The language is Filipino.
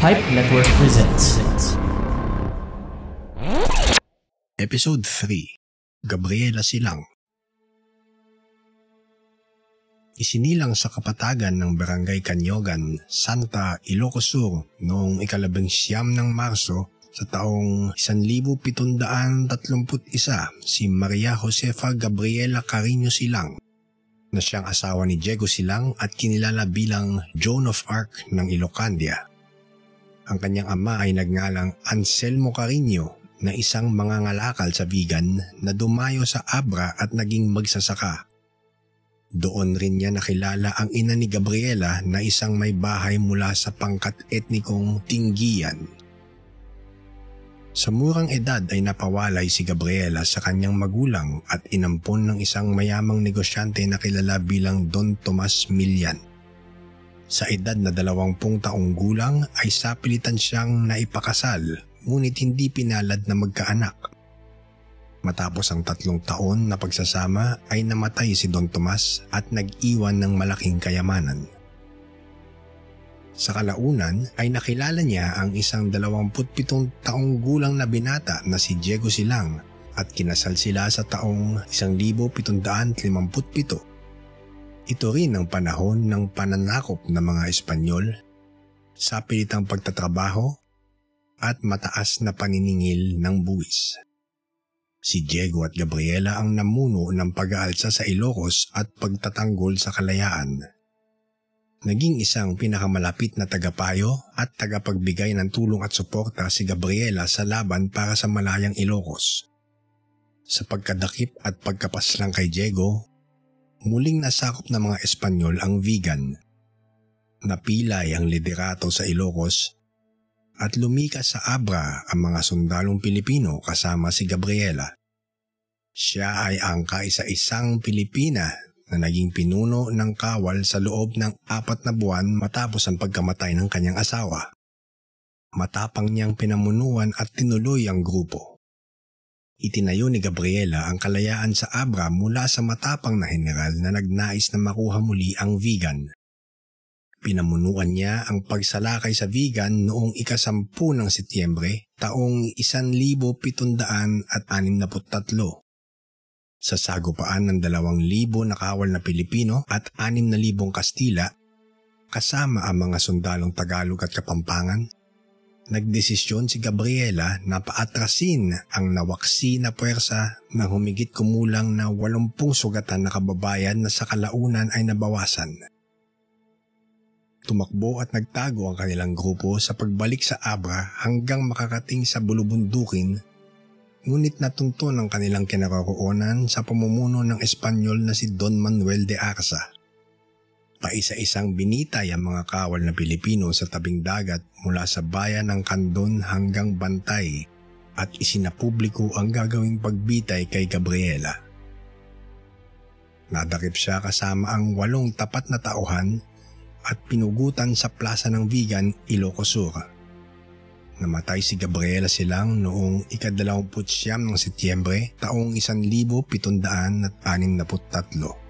Pipe Network presents. Episode 3 Gabriela Silang Isinilang sa kapatagan ng Barangay Kanyogan, Santa Ilocos Sur noong ikalabing siyam ng Marso sa taong 1731 si Maria Josefa Gabriela Carino Silang na siyang asawa ni Diego Silang at kinilala bilang Joan of Arc ng Ilocandia. Ang kanyang ama ay nagngalang Anselmo Carino na isang mangangalakal sa vegan na dumayo sa Abra at naging magsasaka. Doon rin niya nakilala ang ina ni Gabriela na isang may bahay mula sa pangkat etnikong Tinggian. Sa murang edad ay napawalay si Gabriela sa kanyang magulang at inampon ng isang mayamang negosyante na kilala bilang Don Tomas Milian. Sa edad na dalawampung taong gulang ay sapilitan siyang naipakasal ngunit hindi pinalad na magkaanak. Matapos ang tatlong taon na pagsasama ay namatay si Don Tomas at nag-iwan ng malaking kayamanan. Sa kalaunan ay nakilala niya ang isang 27 taong gulang na binata na si Diego Silang at kinasal sila sa taong 1757 ito rin ang panahon ng pananakop ng mga Espanyol sa pilitang pagtatrabaho at mataas na paniningil ng buwis. Si Diego at Gabriela ang namuno ng pag-aalsa sa Ilocos at pagtatanggol sa kalayaan. Naging isang pinakamalapit na tagapayo at tagapagbigay ng tulong at suporta si Gabriela sa laban para sa malayang Ilocos. Sa pagkadakip at pagkapaslang kay Diego, muling nasakop ng mga Espanyol ang vegan. Napilay ang liderato sa Ilocos at lumikas sa Abra ang mga sundalong Pilipino kasama si Gabriela. Siya ay ang kaisa-isang Pilipina na naging pinuno ng kawal sa loob ng apat na buwan matapos ang pagkamatay ng kanyang asawa. Matapang niyang pinamunuan at tinuloy ang grupo. Itinayo ni Gabriela ang kalayaan sa Abra mula sa matapang na general na nagnais na makuha muli ang vegan. Pinamunuan niya ang pagsalakay sa vegan noong ikasampu ng Setyembre taong 1763 sa sagupaan ng 2,000 na kawal na Pilipino at 6,000 Kastila kasama ang mga sundalong Tagalog at Kapampangan nagdesisyon si Gabriela na paatrasin ang nawaksi na puwersa na humigit kumulang na 80 sugatan na kababayan na sa kalaunan ay nabawasan. Tumakbo at nagtago ang kanilang grupo sa pagbalik sa Abra hanggang makakating sa bulubundukin ngunit natunto ng kanilang kinaroroonan sa pamumuno ng Espanyol na si Don Manuel de Arza. Paisa-isang binitay ang mga kawal na Pilipino sa tabing dagat mula sa bayan ng Kandon hanggang Bantay at isinapubliko ang gagawing pagbitay kay Gabriela. Nadakip siya kasama ang walong tapat na tauhan at pinugutan sa plaza ng Vigan, Ilocos Sur. Namatay si Gabriela silang noong ikadalawamputsyam ng Setyembre taong 1763.